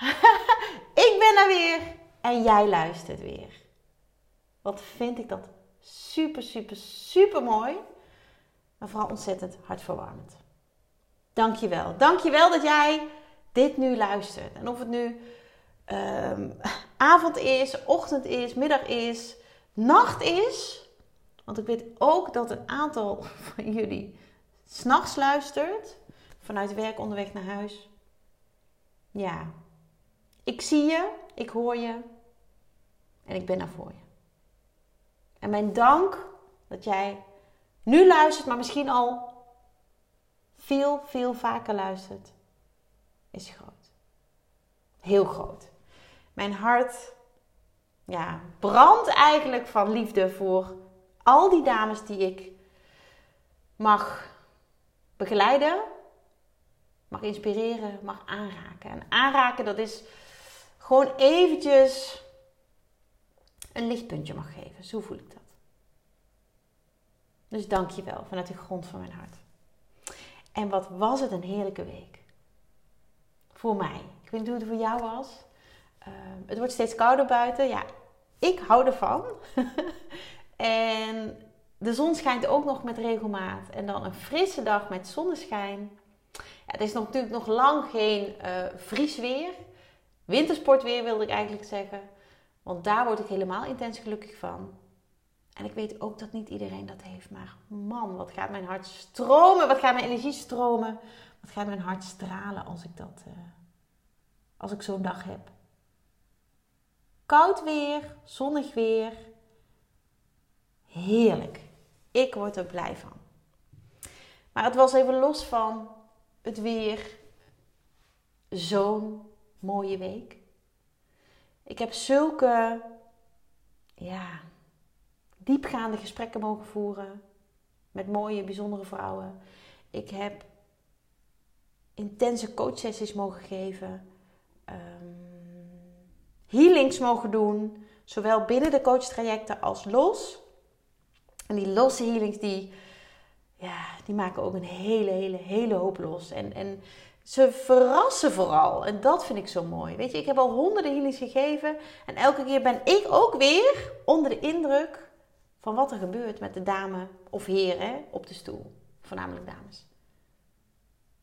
ik ben er weer en jij luistert weer. Wat vind ik dat super, super, super mooi. Maar vooral ontzettend hartverwarmend. Dankjewel. Dankjewel dat jij dit nu luistert. En of het nu um, avond is, ochtend is, middag is, nacht is. Want ik weet ook dat een aantal van jullie s'nachts luistert. Vanuit werk onderweg naar huis. Ja, ik zie je, ik hoor je en ik ben er voor je. En mijn dank dat jij nu luistert, maar misschien al veel, veel vaker luistert, is groot. Heel groot. Mijn hart ja, brandt eigenlijk van liefde voor al die dames die ik mag begeleiden, mag inspireren, mag aanraken. En aanraken, dat is gewoon eventjes een lichtpuntje mag geven. Zo voel ik dat. Dus dank je wel vanuit de grond van mijn hart. En wat was het een heerlijke week. Voor mij. Ik weet niet hoe het voor jou was. Ehm, het wordt steeds kouder buiten. Ja, ik hou ervan. en de zon schijnt ook nog met regelmaat. En dan een frisse dag met zonneschijn. Ja, het is natuurlijk nog lang geen uh, vriesweer. Wintersportweer wilde ik eigenlijk zeggen. Want daar word ik helemaal intens gelukkig van. En ik weet ook dat niet iedereen dat heeft. Maar man, wat gaat mijn hart stromen. Wat gaat mijn energie stromen. Wat gaat mijn hart stralen als ik dat... Uh, als ik zo'n dag heb. Koud weer, zonnig weer. Heerlijk. Ik word er blij van. Maar het was even los van het weer. Zo'n mooie week. Ik heb zulke ja, diepgaande gesprekken mogen voeren met mooie, bijzondere vrouwen. Ik heb intense coachsessies mogen geven. Um, healings mogen doen. Zowel binnen de coachtrajecten als los. En die losse healings, die, ja, die maken ook een hele, hele, hele hoop los. En, en ze verrassen vooral. En dat vind ik zo mooi. Weet je, ik heb al honderden healings gegeven. En elke keer ben ik ook weer onder de indruk van wat er gebeurt met de dame of heren op de stoel. Voornamelijk dames.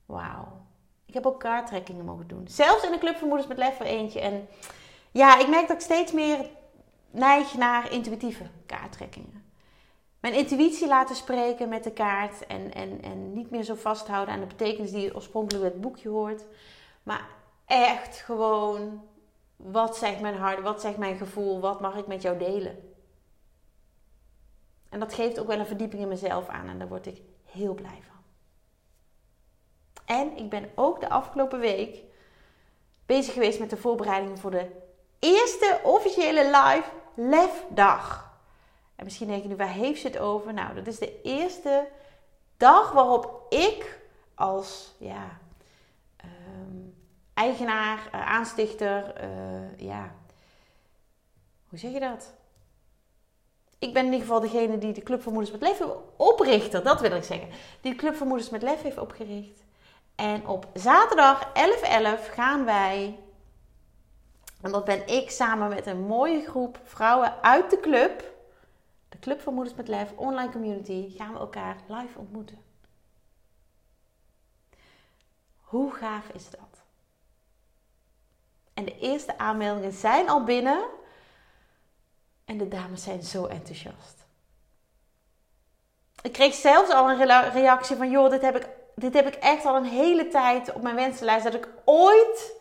Wauw. Ik heb ook kaarttrekkingen mogen doen. Zelfs in de Club van Moeders met Lef eentje. En ja, ik merk dat ik steeds meer neig naar intuïtieve kaarttrekkingen mijn intuïtie laten spreken met de kaart. En, en, en niet meer zo vasthouden aan de betekenis die oorspronkelijk bij het boekje hoort. Maar echt gewoon, wat zegt mijn hart, wat zegt mijn gevoel, wat mag ik met jou delen? En dat geeft ook wel een verdieping in mezelf aan en daar word ik heel blij van. En ik ben ook de afgelopen week bezig geweest met de voorbereidingen voor de eerste officiële live lefdag. En misschien denk je nu, waar heeft ze het over? Nou, dat is de eerste dag waarop ik als ja, ehm, eigenaar, uh, aanstichter, uh, ja, hoe zeg je dat? Ik ben in ieder geval degene die de Club voor Moeders met Lef oprichter, dat wil ik zeggen. Die Club voor Moeders met Lef heeft opgericht. En op zaterdag 11.11 gaan wij, en dat ben ik samen met een mooie groep vrouwen uit de club Club van Moeders met Lef, online community, gaan we elkaar live ontmoeten. Hoe gaaf is dat? En de eerste aanmeldingen zijn al binnen. En de dames zijn zo enthousiast. Ik kreeg zelfs al een reactie van: joh, dit heb ik, dit heb ik echt al een hele tijd op mijn wensenlijst. Dat ik ooit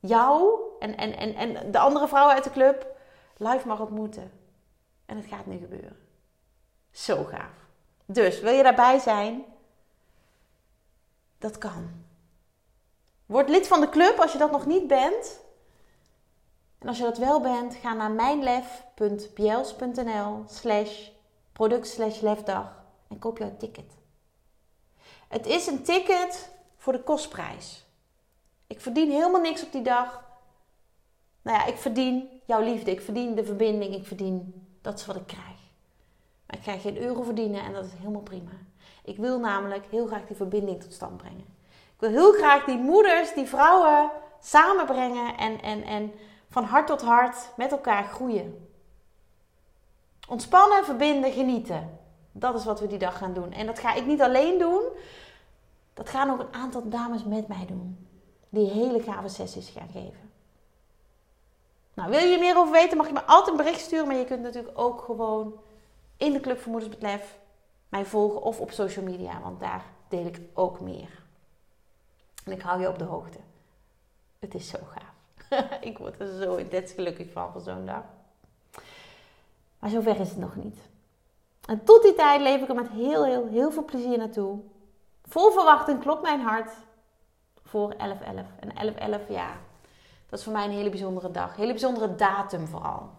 jou en, en, en, en de andere vrouwen uit de club live mag ontmoeten. En het gaat nu gebeuren. Zo gaaf. Dus wil je daarbij zijn? Dat kan. Word lid van de club als je dat nog niet bent. En als je dat wel bent, ga naar mijnlef.bjels.nl slash product slash lefdag en koop jouw ticket. Het is een ticket voor de kostprijs. Ik verdien helemaal niks op die dag. Nou ja, ik verdien jouw liefde, ik verdien de verbinding, ik verdien dat is wat ik krijg. Maar ik krijg geen euro verdienen en dat is helemaal prima. Ik wil namelijk heel graag die verbinding tot stand brengen. Ik wil heel graag die moeders, die vrouwen samenbrengen en, en, en van hart tot hart met elkaar groeien. Ontspannen, verbinden, genieten. Dat is wat we die dag gaan doen. En dat ga ik niet alleen doen. Dat gaan ook een aantal dames met mij doen. Die hele gave sessies gaan geven. Nou, wil je er meer over weten, mag je me altijd een bericht sturen. Maar je kunt natuurlijk ook gewoon in de Club Lef mij volgen of op social media. Want daar deel ik ook meer. En ik hou je op de hoogte. Het is zo gaaf. ik word er zo intens gelukkig van van zo'n dag. Maar zover is het nog niet. En tot die tijd leef ik er met heel, heel, heel veel plezier naartoe. Vol verwachting klopt mijn hart voor 11-11. En 11-11, ja, dat is voor mij een hele bijzondere dag. Een hele bijzondere datum vooral.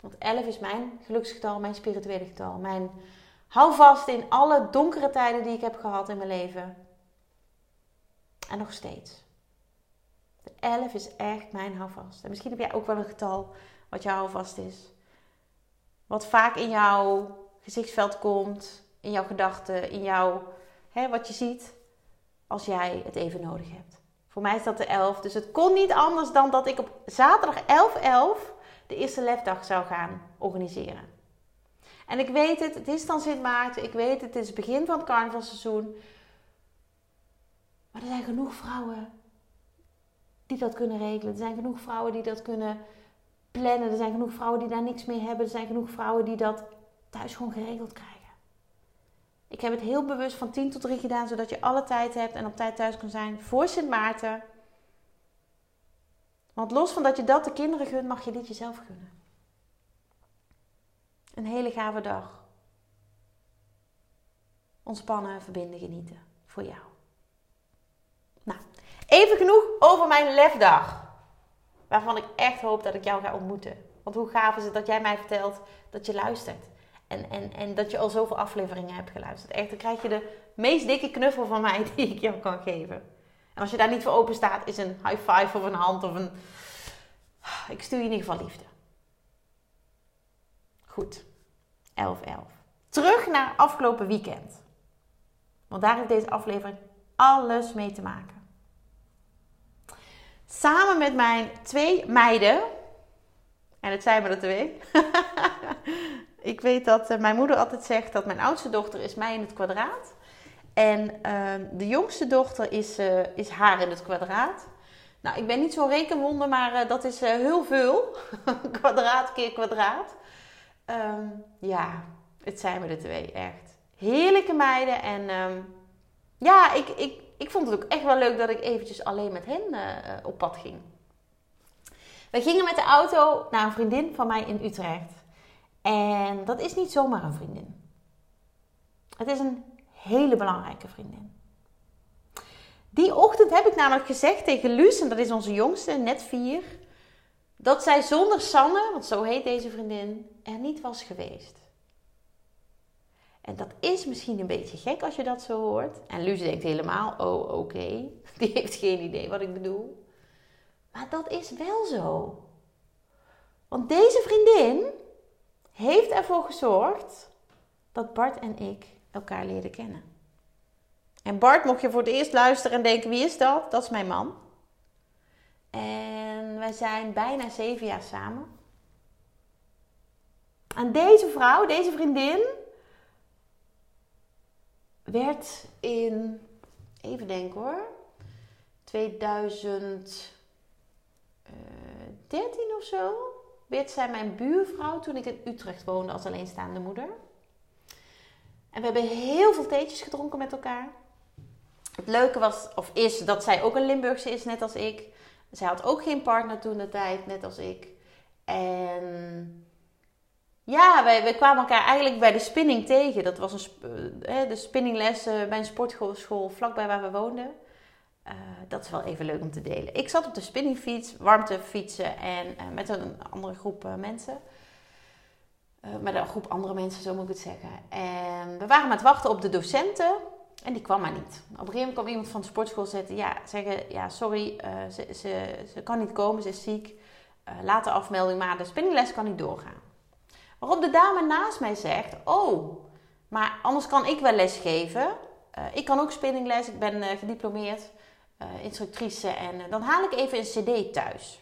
Want 11 is mijn geluksgetal, mijn spirituele getal. Mijn houvast in alle donkere tijden die ik heb gehad in mijn leven. En nog steeds. De 11 is echt mijn houvast. En misschien heb jij ook wel een getal wat jouw houvast is. Wat vaak in jouw gezichtsveld komt, in jouw gedachten, in jouw, hè, wat je ziet als jij het even nodig hebt. Voor mij is dat de 11. Dus het kon niet anders dan dat ik op zaterdag 11-11 de eerste lefdag zou gaan organiseren. En ik weet het, het is dan Sint Maarten. Ik weet het, het is het begin van het carnavalseizoen. Maar er zijn genoeg vrouwen die dat kunnen regelen. Er zijn genoeg vrouwen die dat kunnen plannen. Er zijn genoeg vrouwen die daar niks mee hebben. Er zijn genoeg vrouwen die dat thuis gewoon geregeld krijgen. Ik heb het heel bewust van 10 tot 3 gedaan, zodat je alle tijd hebt en op tijd thuis kan zijn voor Sint Maarten. Want los van dat je dat de kinderen gunt, mag je dit jezelf gunnen. Een hele gave dag. Ontspannen, verbinden, genieten. Voor jou. Nou, even genoeg over mijn lefdag. Waarvan ik echt hoop dat ik jou ga ontmoeten. Want hoe gaaf is het dat jij mij vertelt dat je luistert. En, en, en dat je al zoveel afleveringen hebt geluisterd. Echt, dan krijg je de meest dikke knuffel van mij die ik jou kan geven. En als je daar niet voor open staat, is een high five of een hand of een. Ik stuur je in ieder geval liefde. Goed, 11-11. Terug naar afgelopen weekend. Want daar heeft deze aflevering alles mee te maken. Samen met mijn twee meiden, en het zijn maar er twee, Ik weet dat uh, mijn moeder altijd zegt dat mijn oudste dochter is mij in het kwadraat. En uh, de jongste dochter is, uh, is haar in het kwadraat. Nou, ik ben niet zo'n rekenwonder, maar eh, dat is heel veel. kwadraat keer kwadraat. Um, ja, het zijn we de twee, echt. Heerlijke meiden. En um, ja, ik, ik, ik vond het ook echt wel leuk dat ik eventjes alleen met hen op pad ging. We gingen met de auto naar een vriendin van mij in Utrecht. En dat is niet zomaar een vriendin. Het is een hele belangrijke vriendin. Die ochtend heb ik namelijk gezegd tegen Luus, en dat is onze jongste, net vier, dat zij zonder Sanne, want zo heet deze vriendin, er niet was geweest. En dat is misschien een beetje gek als je dat zo hoort. En Luus denkt helemaal, oh oké, die heeft geen idee wat ik bedoel. Maar dat is wel zo. Want deze vriendin, heeft ervoor gezorgd dat Bart en ik elkaar leerden kennen. En Bart, mocht je voor het eerst luisteren en denken: wie is dat? Dat is mijn man. En wij zijn bijna zeven jaar samen. En deze vrouw, deze vriendin, werd in, even denken hoor, 2013 of zo, werd zij mijn buurvrouw toen ik in Utrecht woonde als alleenstaande moeder. En we hebben heel veel theetjes gedronken met elkaar. Het leuke was, of is, dat zij ook een Limburgse is, net als ik. Zij had ook geen partner toen de tijd, net als ik. En ja, wij, kwamen elkaar eigenlijk bij de spinning tegen. Dat was een, uh, de spinningles bij een sportschool vlakbij waar we woonden. Dat is wel even leuk om te delen. Ik zat op de spinningfiets, warmte fietsen en met een andere groep mensen. met een groep andere mensen, zo moet ik het zeggen. En we waren aan het wachten op de docenten. En die kwam maar niet. Op een gegeven moment kwam iemand van de sportschool zitten. Ja, zeggen, ja, sorry, ze, ze, ze kan niet komen, ze is ziek. laat de afmelding maar, de spinningles kan niet doorgaan. Waarop de dame naast mij zegt: Oh, maar anders kan ik wel lesgeven. Uh, ik kan ook spinningles, ik ben gediplomeerd uh, instructrice en dan haal ik even een CD thuis.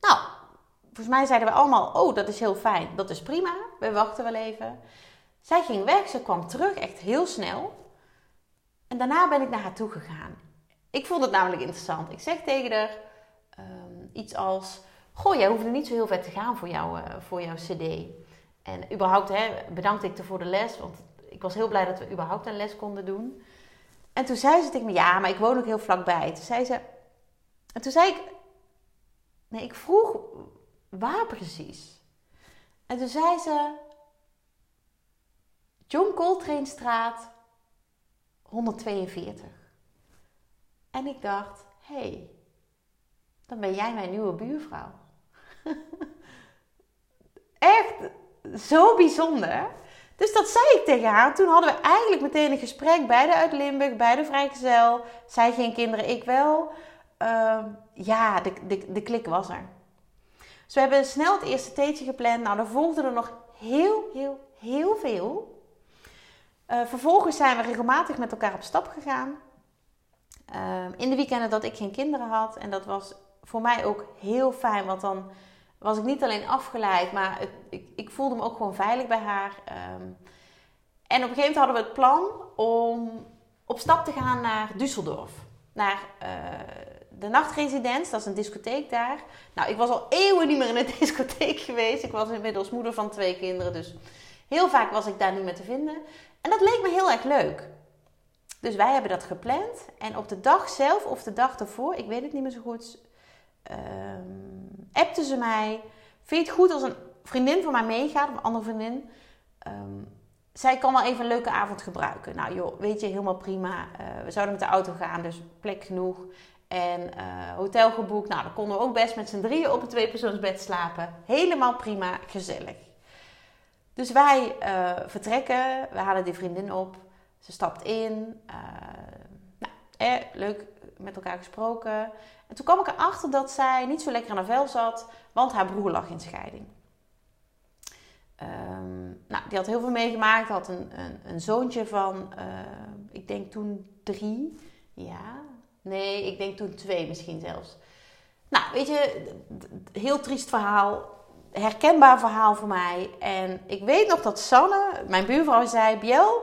Nou, volgens mij zeiden we allemaal: Oh, dat is heel fijn, dat is prima, we wachten wel even. Zij ging weg, ze kwam terug, echt heel snel. En daarna ben ik naar haar toe gegaan. Ik vond het namelijk interessant. Ik zeg tegen haar um, iets als: Goh, jij hoeft er niet zo heel ver te gaan voor, jou, uh, voor jouw CD. En überhaupt hè, bedankte ik er voor de les, want ik was heel blij dat we überhaupt een les konden doen. En toen zei ze tegen me, ja, maar ik woon ook heel vlakbij. Toen zei ze, en toen zei ik, nee, ik vroeg waar precies. En toen zei ze, John Coltrane straat 142. En ik dacht, hé, hey, dan ben jij mijn nieuwe buurvrouw. Echt zo bijzonder. Dus dat zei ik tegen haar. Toen hadden we eigenlijk meteen een gesprek. Beide uit Limburg, beide vrijgezel. Zij geen kinderen, ik wel. Uh, ja, de, de, de klik was er. Dus we hebben snel het eerste theetje gepland. Nou, er volgden er nog heel, heel, heel veel. Uh, vervolgens zijn we regelmatig met elkaar op stap gegaan. Uh, in de weekenden dat ik geen kinderen had. En dat was voor mij ook heel fijn, want dan was ik niet alleen afgeleid, maar het, ik, ik, voelde me ook gewoon veilig bij haar. Ehm, en op een gegeven moment hadden we het plan om op stap te gaan naar Düsseldorf. Naar uh, de nachtresidentie, dat is een discotheek daar. Nou, ik was al eeuwen niet meer in een discotheek geweest. Ik was inmiddels moeder van twee kinderen, dus heel vaak was ik daar niet meer te vinden. En dat leek me heel erg leuk. Dus wij hebben dat gepland. En op de dag zelf of de dag ervoor, ik weet het niet meer zo goed, um, appte ze mij. Vind je het goed als een vriendin van mij meegaat, of een andere vriendin? Um, zij kan wel even een leuke avond gebruiken. Nou joh, weet je, helemaal prima. Uh, we zouden met de auto gaan, dus plek genoeg. En uh, hotel geboekt. Nou, dan konden we ook best met z'n drieën op een tweepersoonsbed slapen. Helemaal prima, gezellig. Dus wij uh, vertrekken. We halen die vriendin op. Ze stapt in. nou, eh, leuk met elkaar gesproken. En toen kwam ik erachter dat zij niet zo lekker aan haar vel zat, want haar broer lag in scheiding. Um, nou, die had heel veel meegemaakt. Had een, een, een zoontje van, uh, ik denk toen drie. Ja, nee, ik denk toen twee misschien zelfs. Nou, weet je, heel triest verhaal. Herkenbaar verhaal voor mij. En ik weet nog dat Sanne, mijn buurvrouw, zei: Biel,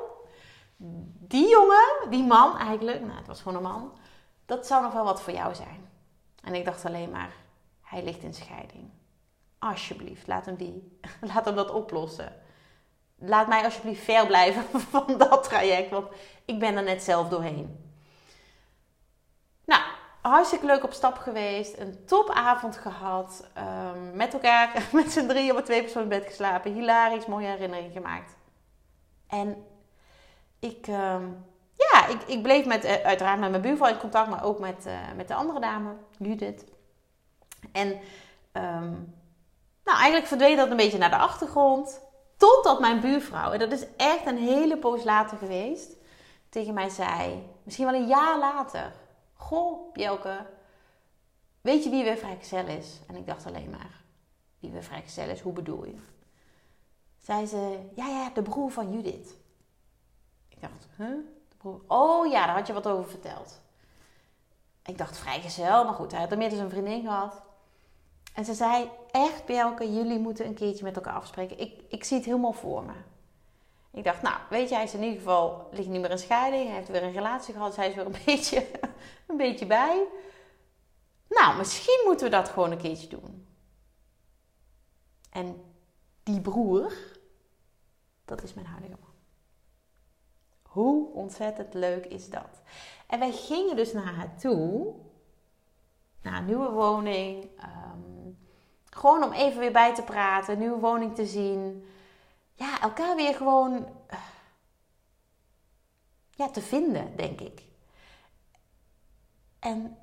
die jongen, die man eigenlijk, nou, het was gewoon een man, dat zou nog wel wat voor jou zijn. En ik dacht alleen maar, hij ligt in scheiding. Alsjeblieft, laat hem, die, laat hem dat oplossen. Laat mij alsjeblieft ver blijven van dat traject, want ik ben er net zelf doorheen. Nou, hartstikke leuk op stap geweest. Een topavond gehad. Um, met elkaar, met z'n drie op twee bed geslapen. Hilarisch, mooie herinneringen gemaakt. En ik, um, ja, ik, ik bleef met, uh, uiteraard met mijn buurvrouw in contact, maar ook met, uh, met de andere dame, Judith. En um, nou, eigenlijk verdween dat een beetje naar de achtergrond. Totdat mijn buurvrouw, en dat is echt een hele poos later geweest, tegen mij zei, misschien wel een jaar later: Goh, Bjelke, weet je wie weer vrijgezel is? En ik dacht alleen maar: Wie weer vrijgezel is, hoe bedoel je? Zei ze: Ja, ja, de broer van Judith. Ik dacht: Huh? Oh ja, daar had je wat over verteld. Ik dacht vrijgezel, maar goed, hij had inmiddels een vriendin gehad. En ze zei, echt Bjelke, jullie moeten een keertje met elkaar afspreken. Ik, ik zie het helemaal voor me. Ik dacht, nou, weet je, hij is in ieder geval, ligt niet meer in scheiding. Hij heeft weer een relatie gehad, dus hij is weer een beetje, een beetje bij. Nou, misschien moeten we dat gewoon een keertje doen. En die broer, dat is mijn huidige man. Hoe ontzettend leuk is dat? En wij gingen dus naar haar toe, naar een nieuwe woning. Um, gewoon om even weer bij te praten, een nieuwe woning te zien. Ja, elkaar weer gewoon uh, ja, te vinden, denk ik. En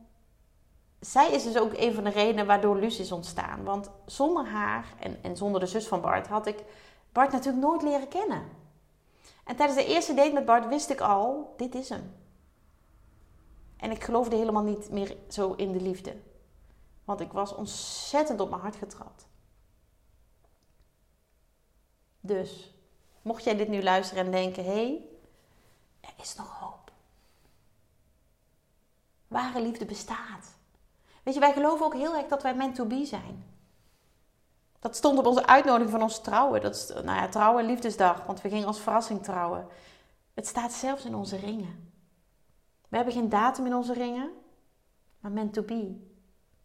zij is dus ook een van de redenen waardoor Luus is ontstaan. Want zonder haar en, en zonder de zus van Bart had ik Bart natuurlijk nooit leren kennen. En tijdens de eerste date met Bart wist ik al, dit is hem. En ik geloofde helemaal niet meer zo in de liefde. Want ik was ontzettend op mijn hart getrapt. Dus, mocht jij dit nu luisteren en denken: hé, hey, er is nog hoop. Ware liefde bestaat. Weet je, wij geloven ook heel erg dat wij meant to be zijn. Dat stond op onze uitnodiging van ons trouwen. Dat is, nou ja, trouwen en liefdesdag, want we gingen als verrassing trouwen. Het staat zelfs in onze ringen. We hebben geen datum in onze ringen, maar meant to be.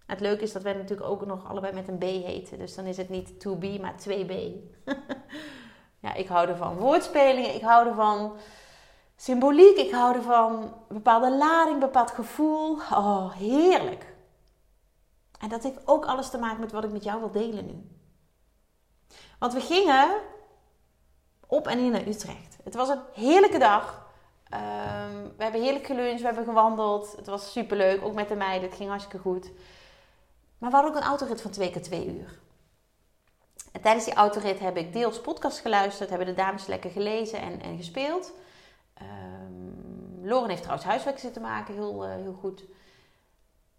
Het leuke is dat wij natuurlijk ook nog allebei met een B heten. Dus dan is het niet to be, maar 2B. ja, ik hou ervan. Woordspelingen, ik hou ervan. Symboliek, ik hou ervan. Bepaalde lading, bepaald gevoel. Oh, heerlijk. En dat heeft ook alles te maken met wat ik met jou wil delen nu. Want we gingen op en in naar Utrecht. Het was een heerlijke dag. Ehm, we hebben heerlijk geluncht, we hebben gewandeld. Het was superleuk, ook met de meiden. Het ging hartstikke goed. Maar we hadden ook een autorit van twee keer twee uur. En tijdens die autorit heb ik deels podcast geluisterd, hebben de dames lekker gelezen en, en gespeeld. Um, Loren heeft trouwens huiswerk zitten maken, heel, uh, heel goed.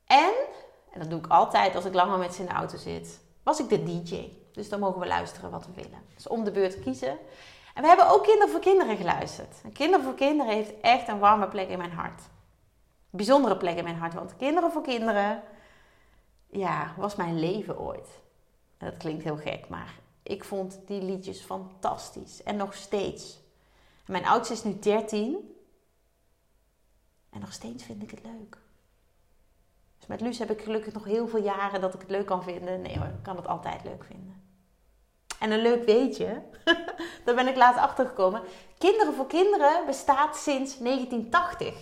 En, en dat doe ik altijd als ik langer met ze in de auto zit, was ik de DJ. Dus dan mogen we luisteren wat we willen. Dus om de beurt kiezen. En we hebben ook Kinderen voor Kinderen geluisterd. En Kinderen voor Kinderen heeft echt een warme plek in mijn hart. Een bijzondere plek in mijn hart. Want Kinderen voor Kinderen, ja, was mijn leven ooit. dat klinkt heel gek, maar ik vond die liedjes fantastisch. En nog steeds. mijn oudste is nu 13. En nog steeds vind ik het leuk. Dus met Luus heb ik gelukkig nog heel veel jaren dat ik het leuk kan vinden. Nee hoor, ik kan het altijd leuk vinden. En een leuk weetje, daar ben ik laatst achter gekomen. Kinderen voor Kinderen bestaat sinds 1980.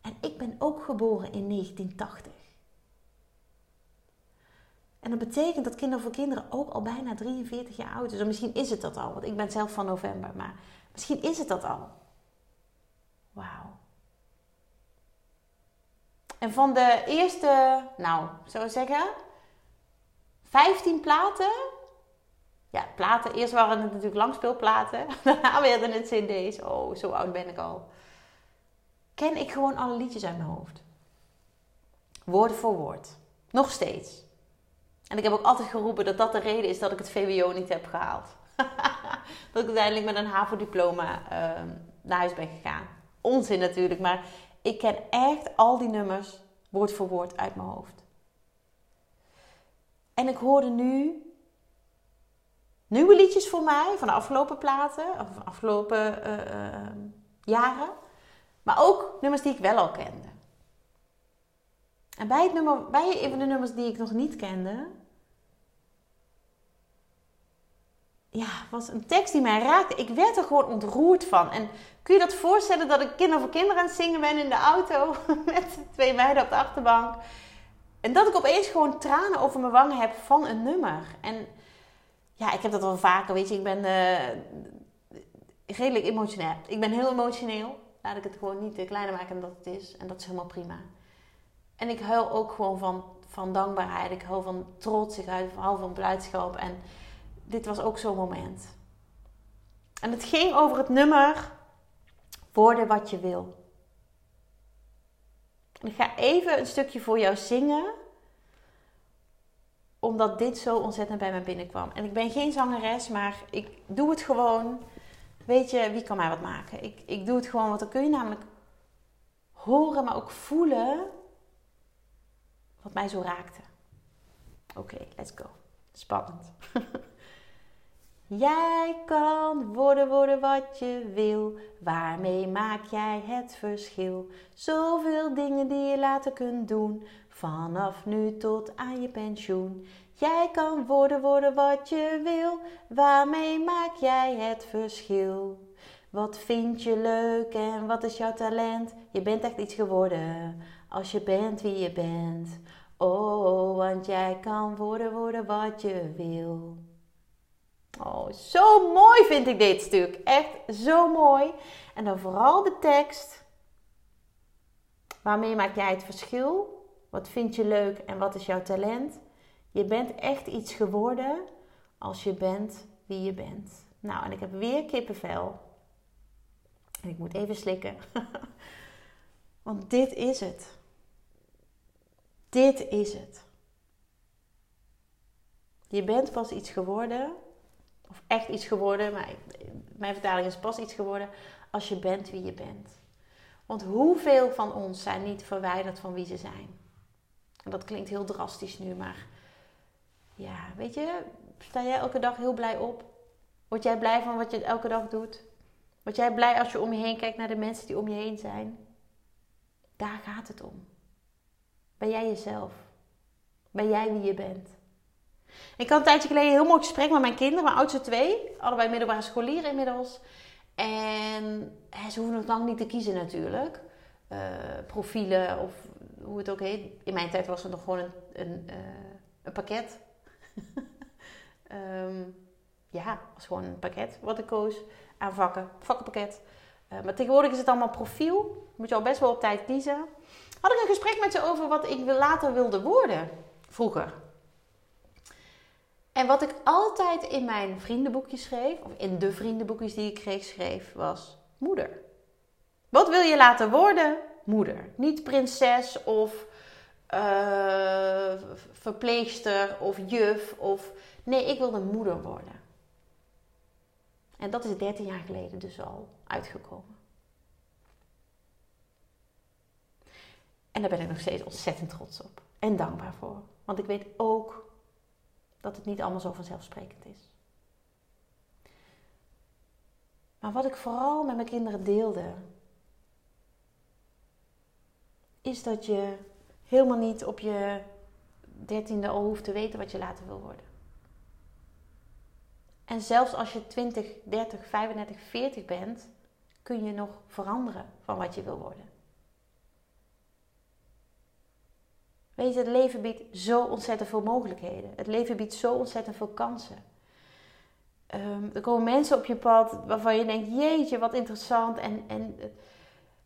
En ik ben ook geboren in 1980. En dat betekent dat Kinderen voor Kinderen ook al bijna 43 jaar oud is. Of misschien is het dat al, want ik ben zelf van november. Maar misschien is het dat al. Wauw. En van de eerste, nou, zou ik zeggen, 15 platen. Ja, platen. Eerst waren het natuurlijk langspeelplaten. Daarna werden het cd's. Oh, zo oud ben ik al. Ken ik gewoon alle liedjes uit mijn hoofd. Woord voor woord. Nog steeds. En ik heb ook altijd geroepen dat dat de reden is dat ik het VWO niet heb gehaald. dat ik uiteindelijk met een HAVO-diploma uh, naar huis ben gegaan. Onzin natuurlijk, maar ik ken echt al die nummers woord voor woord uit mijn hoofd. En ik hoorde nu nieuwe liedjes voor mij van de afgelopen platen, of de afgelopen uh, uh, jaren. Maar ook nummers die ik wel al kende. En bij, het nummer, bij een van de nummers die ik nog niet kende, ja, was een tekst die mij raakte. Ik werd er gewoon ontroerd van. En kun je dat voorstellen dat ik Kinder voor Kinderen aan het zingen ben in de auto met twee meiden op de achterbank? En dat ik opeens gewoon tranen over mijn wangen heb van een nummer. En ja, ik heb dat wel vaker, weet je. Ik ben uh, redelijk emotioneel. Ik ben heel emotioneel. Laat ik het gewoon niet kleiner maken dan dat het is. En dat is helemaal prima. En ik huil ook gewoon van, van dankbaarheid. Ik huil van trots. Ik huil van blijdschap. En dit was ook zo'n moment. En het ging over het nummer Worden wat je wil. Ik ga even een stukje voor jou zingen. Omdat dit zo ontzettend bij me binnenkwam. En ik ben geen zangeres, maar ik doe het gewoon. Weet je, wie kan mij wat maken? Ik, ik doe het gewoon, want dan kun je namelijk horen, maar ook voelen wat mij zo raakte. Oké, let's go. Spannend. Jij kan worden, worden wat je wil. Waarmee maak jij het verschil? Zoveel dingen die je later kunt doen. Vanaf nu tot aan je pensioen. Jij kan worden, worden wat je wil. Waarmee maak jij het verschil? Wat vind je leuk en wat is jouw talent? Je bent echt iets geworden als je bent wie je bent. Oh, want jij kan worden, worden wat je wil. Oh, zo mooi vind ik dit stuk. Echt zo mooi. En dan vooral de tekst. Waarmee maak jij het verschil? Wat vind je leuk en wat is jouw talent? Je bent echt iets geworden als je bent wie je bent. Nou, en ik heb weer kippenvel. En ik moet even slikken. Want dit is het. Dit is het. Je bent pas iets geworden, of echt iets geworden, maar mijn vertaling is pas iets geworden als je bent wie je bent. Want hoeveel van ons zijn niet verwijderd van wie ze zijn? En dat klinkt heel drastisch nu, maar ja, weet je, sta jij elke dag heel blij op? Word jij blij van wat je elke dag doet? Word jij blij als je om je heen kijkt naar de mensen die om je heen zijn? Daar gaat het om. Ben jij jezelf? Ben jij wie je bent? Ik had een tijdje geleden een heel mooi gesprek met mijn kinderen, mijn oudste twee, allebei middelbare scholieren inmiddels. En ze hoeven nog lang niet te kiezen natuurlijk. Uh, profielen of hoe het ook heet. In mijn tijd was het nog gewoon een, een, uh, een pakket. um, ja, was gewoon een pakket wat ik koos aan vakken. Vakkenpakket. Uh, maar tegenwoordig is het allemaal profiel. Moet je al best wel op tijd kiezen. Had ik een gesprek met ze over wat ik later wilde worden. Vroeger. En wat ik altijd in mijn vriendenboekjes schreef, of in de vriendenboekjes die ik kreeg, schreef, was moeder. Wat wil je laten worden? Moeder. Niet prinses of uh, verpleegster of juf. Of... Nee, ik wilde moeder worden. En dat is 13 jaar geleden dus al uitgekomen. En daar ben ik nog steeds ontzettend trots op. En dankbaar voor. Want ik weet ook dat het niet allemaal zo vanzelfsprekend is. Maar wat ik vooral met mijn kinderen deelde, is dat je helemaal niet op je dertiende al hoeft te weten wat je later wil worden. En zelfs als je 20, 30, 35, 40 bent, kun je nog veranderen van wat je wil worden. Weet je, het leven biedt zo ontzettend veel mogelijkheden. Het leven biedt zo ontzettend veel kansen. Um, er komen mensen op je pad waarvan je denkt: jeetje, wat interessant. En, en,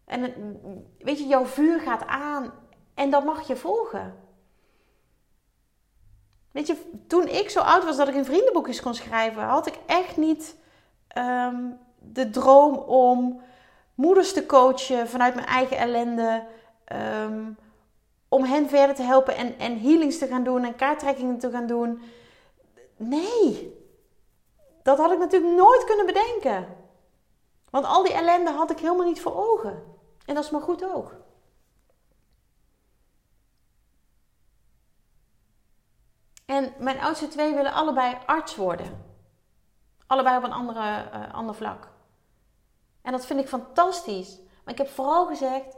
en weet je, jouw vuur gaat aan en dat mag je volgen. Weet je, toen ik zo oud was dat ik in vriendenboekjes kon schrijven, had ik echt niet um, de droom om moeders te coachen vanuit mijn eigen ellende. Um, om hen verder te helpen en, en healings te gaan doen en kaarttrekkingen te gaan doen. Nee, dat had ik natuurlijk nooit kunnen bedenken. Want al die ellende had ik helemaal niet voor ogen. En dat is maar goed ook. En mijn oudste twee willen allebei arts worden. Allebei op een andere, uh, ander vlak. En dat vind ik fantastisch. Maar ik heb vooral gezegd: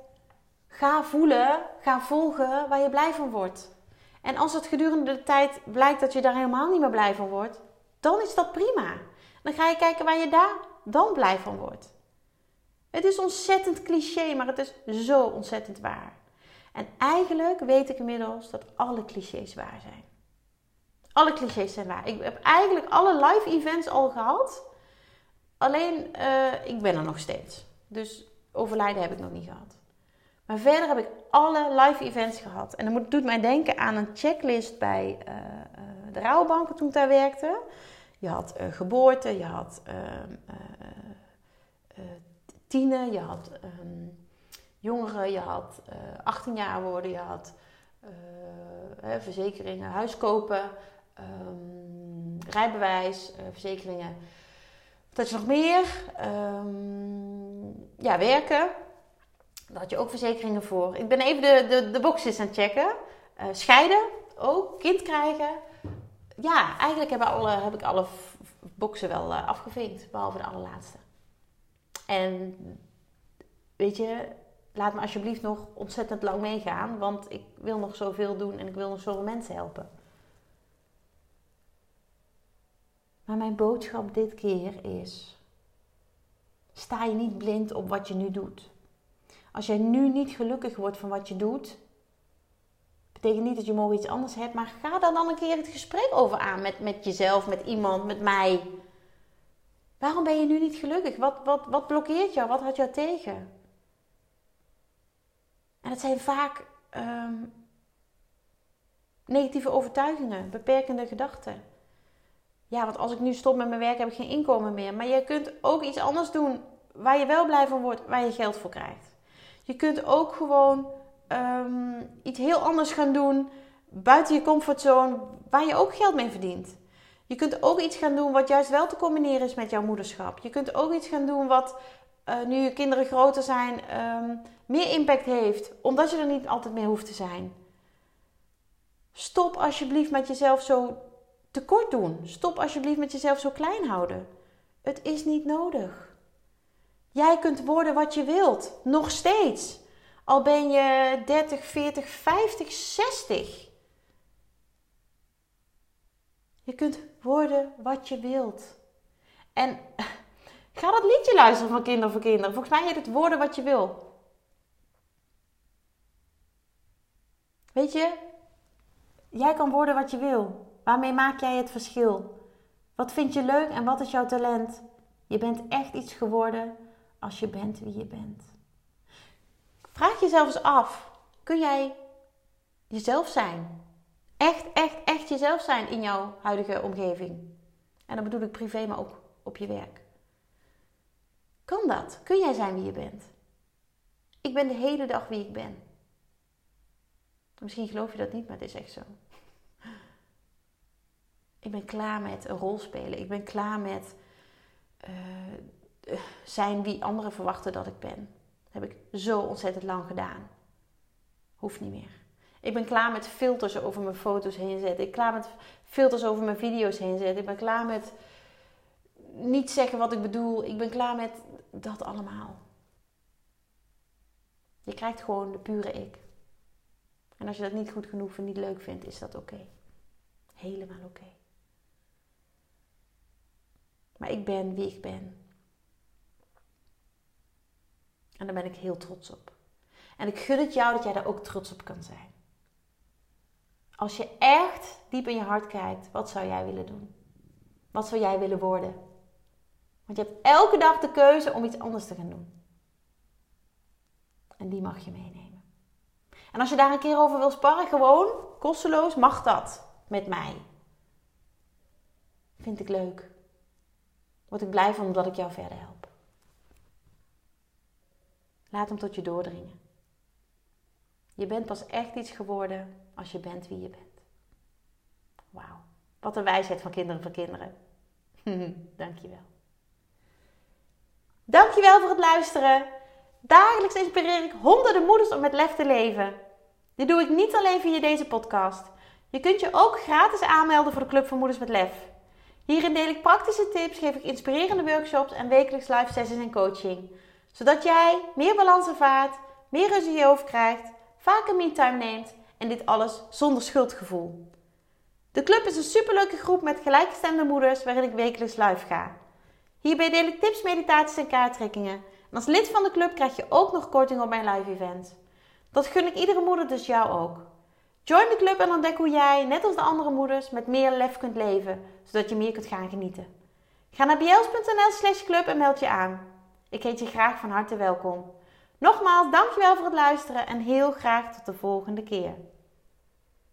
Ga voelen, ga volgen waar je blij van wordt. En als het gedurende de tijd blijkt dat je daar helemaal niet meer blij van wordt, dan is dat prima. Dan ga je kijken waar je daar dan blij van wordt. Het is ontzettend cliché, maar het is zo ontzettend waar. En eigenlijk weet ik inmiddels dat alle clichés waar zijn. Alle clichés zijn waar. Ik heb eigenlijk alle live events al gehad. Alleen, uh, ik ben er nog steeds. Dus overlijden heb ik nog niet gehad. Maar verder heb ik alle live events gehad. En dat doet mij denken aan een checklist bij uh, uh, de rouwbanken toen ik daar werkte. Je had uh, geboorte, je had ehm, tienen, je had um, jongeren, je had 18 jaar worden, je had verzekeringen, huis kopen, um, rijbewijs, verzekeringen. Wat had je nog meer? ja, werken. Daar had je ook verzekeringen voor. Ik ben even de, de, de boxjes aan het checken. Uh, scheiden ook, kind krijgen. Ja, eigenlijk heb, alle, heb ik alle boxen wel uh, afgevinkt, behalve de allerlaatste. En weet je, laat me alsjeblieft nog ontzettend lang meegaan, want ik wil nog zoveel doen en ik wil nog zoveel mensen helpen. Maar mijn boodschap dit keer is: sta je niet blind op wat je nu doet. Als jij nu niet gelukkig wordt van wat je doet, betekent niet dat je morgen iets anders hebt, maar ga daar dan een keer het gesprek over aan met, met jezelf, met iemand, met mij. Waarom ben je nu niet gelukkig? Wat, wat, wat blokkeert jou? Wat houdt jou tegen? En het zijn vaak ehm, negatieve overtuigingen, beperkende gedachten. Ja, want als ik nu stop met mijn werk heb ik geen inkomen meer. Maar je kunt ook iets anders doen waar je wel blij van wordt, waar je geld voor krijgt. Je kunt ook gewoon ehm, iets heel anders gaan doen buiten je comfortzone, waar je ook geld mee verdient. Je kunt ook iets gaan doen wat juist wel te combineren is met jouw moederschap. Je kunt ook iets gaan doen wat uh, nu je kinderen groter zijn, ehm, meer impact heeft, omdat je er niet altijd mee hoeft te zijn. Stop alsjeblieft met jezelf zo tekort doen. Stop alsjeblieft met jezelf zo klein houden. Het is niet nodig. Jij kunt worden wat je wilt, nog steeds. Al ben je 30, 40, 50, 60. Je kunt worden wat je wilt. En ga dat liedje luisteren van Kinder voor Kinderen. Volgens mij heet het worden wat je wil. Weet je, jij kan worden wat je wil. Waarmee maak jij het verschil? Wat vind je leuk en wat is jouw talent? Je bent echt iets geworden als je bent wie je bent. Vraag jezelf eens af: kun jij jezelf zijn? Echt, echt, echt jezelf zijn in jouw huidige omgeving. En dan bedoel ik privé, maar ook op je werk. Kan dat? Kun jij zijn wie je bent? Ik ben de hele dag wie ik ben. Misschien geloof je dat niet, maar het is echt zo. Ik ben klaar met een rol spelen. Ik ben klaar met uh, zijn wie anderen verwachten dat ik ben. Dat heb ik zo ontzettend lang gedaan. Hoeft niet meer. Ik ben klaar met filters over mijn foto's heen zetten. Ik ben klaar met filters over mijn video's heen zetten. Ik ben klaar met niet zeggen wat ik bedoel. Ik ben klaar met dat allemaal. Je krijgt gewoon de pure ik. En als je dat niet goed genoeg of niet leuk vindt, is dat oké. Helemaal oké. Maar ik ben wie ik ben. En daar ben ik heel trots op. En ik gun het jou dat jij daar ook trots op kan zijn. Als je echt diep in je hart kijkt, wat zou jij willen doen? Wat zou jij willen worden? Want je hebt elke dag de keuze om iets anders te gaan doen. En die mag je meenemen. En als je daar een keer over wil sparren, gewoon kosteloos, mag dat met mij. Vind ik leuk. Word ik blij van omdat ik jou verder help. Laat hem tot je doordringen. Je bent pas echt iets geworden als je bent wie je bent. Wauw. Wat een wijsheid van kinderen voor kinderen. Dankjewel. Dankjewel voor het luisteren. Dagelijks inspireer ik honderden moeders om met lef te leven. Dit doe ik niet alleen via deze podcast. Je kunt je ook gratis aanmelden voor de Club van Moeders met Lef. Hierin deel ik praktische tips, geef ik inspirerende workshops en wekelijks live sessies en coaching. Zodat jij meer balans ervaart, meer rust in je hoofd krijgt, vaker me-time neemt en dit alles zonder schuldgevoel. De club is een superleuke groep met gelijkgestemde moeders waarin ik wekelijks live ga. Hierbij deel ik tips, meditaties en kaarttrekkingen. En als lid van de club krijg je ook nog korting op mijn live event. Dat gun ik iedere moeder, dus jou ook. Join de club en ontdek hoe jij, net als de andere moeders, met meer lef kunt leven, zodat je meer kunt gaan genieten. Ga naar bjels.nl slash club en meld je aan. Ik heet je graag van harte welkom. Nogmaals, dankjewel voor het luisteren en heel graag tot de volgende keer.